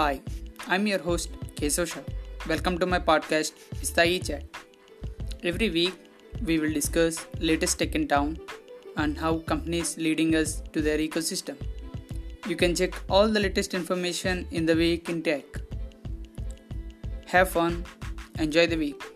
Hi, I'm your host Kesav Shah. Welcome to my podcast Istai Chat. Every week we will discuss latest tech in town and how companies leading us to their ecosystem. You can check all the latest information in the week in tech. Have fun, enjoy the week.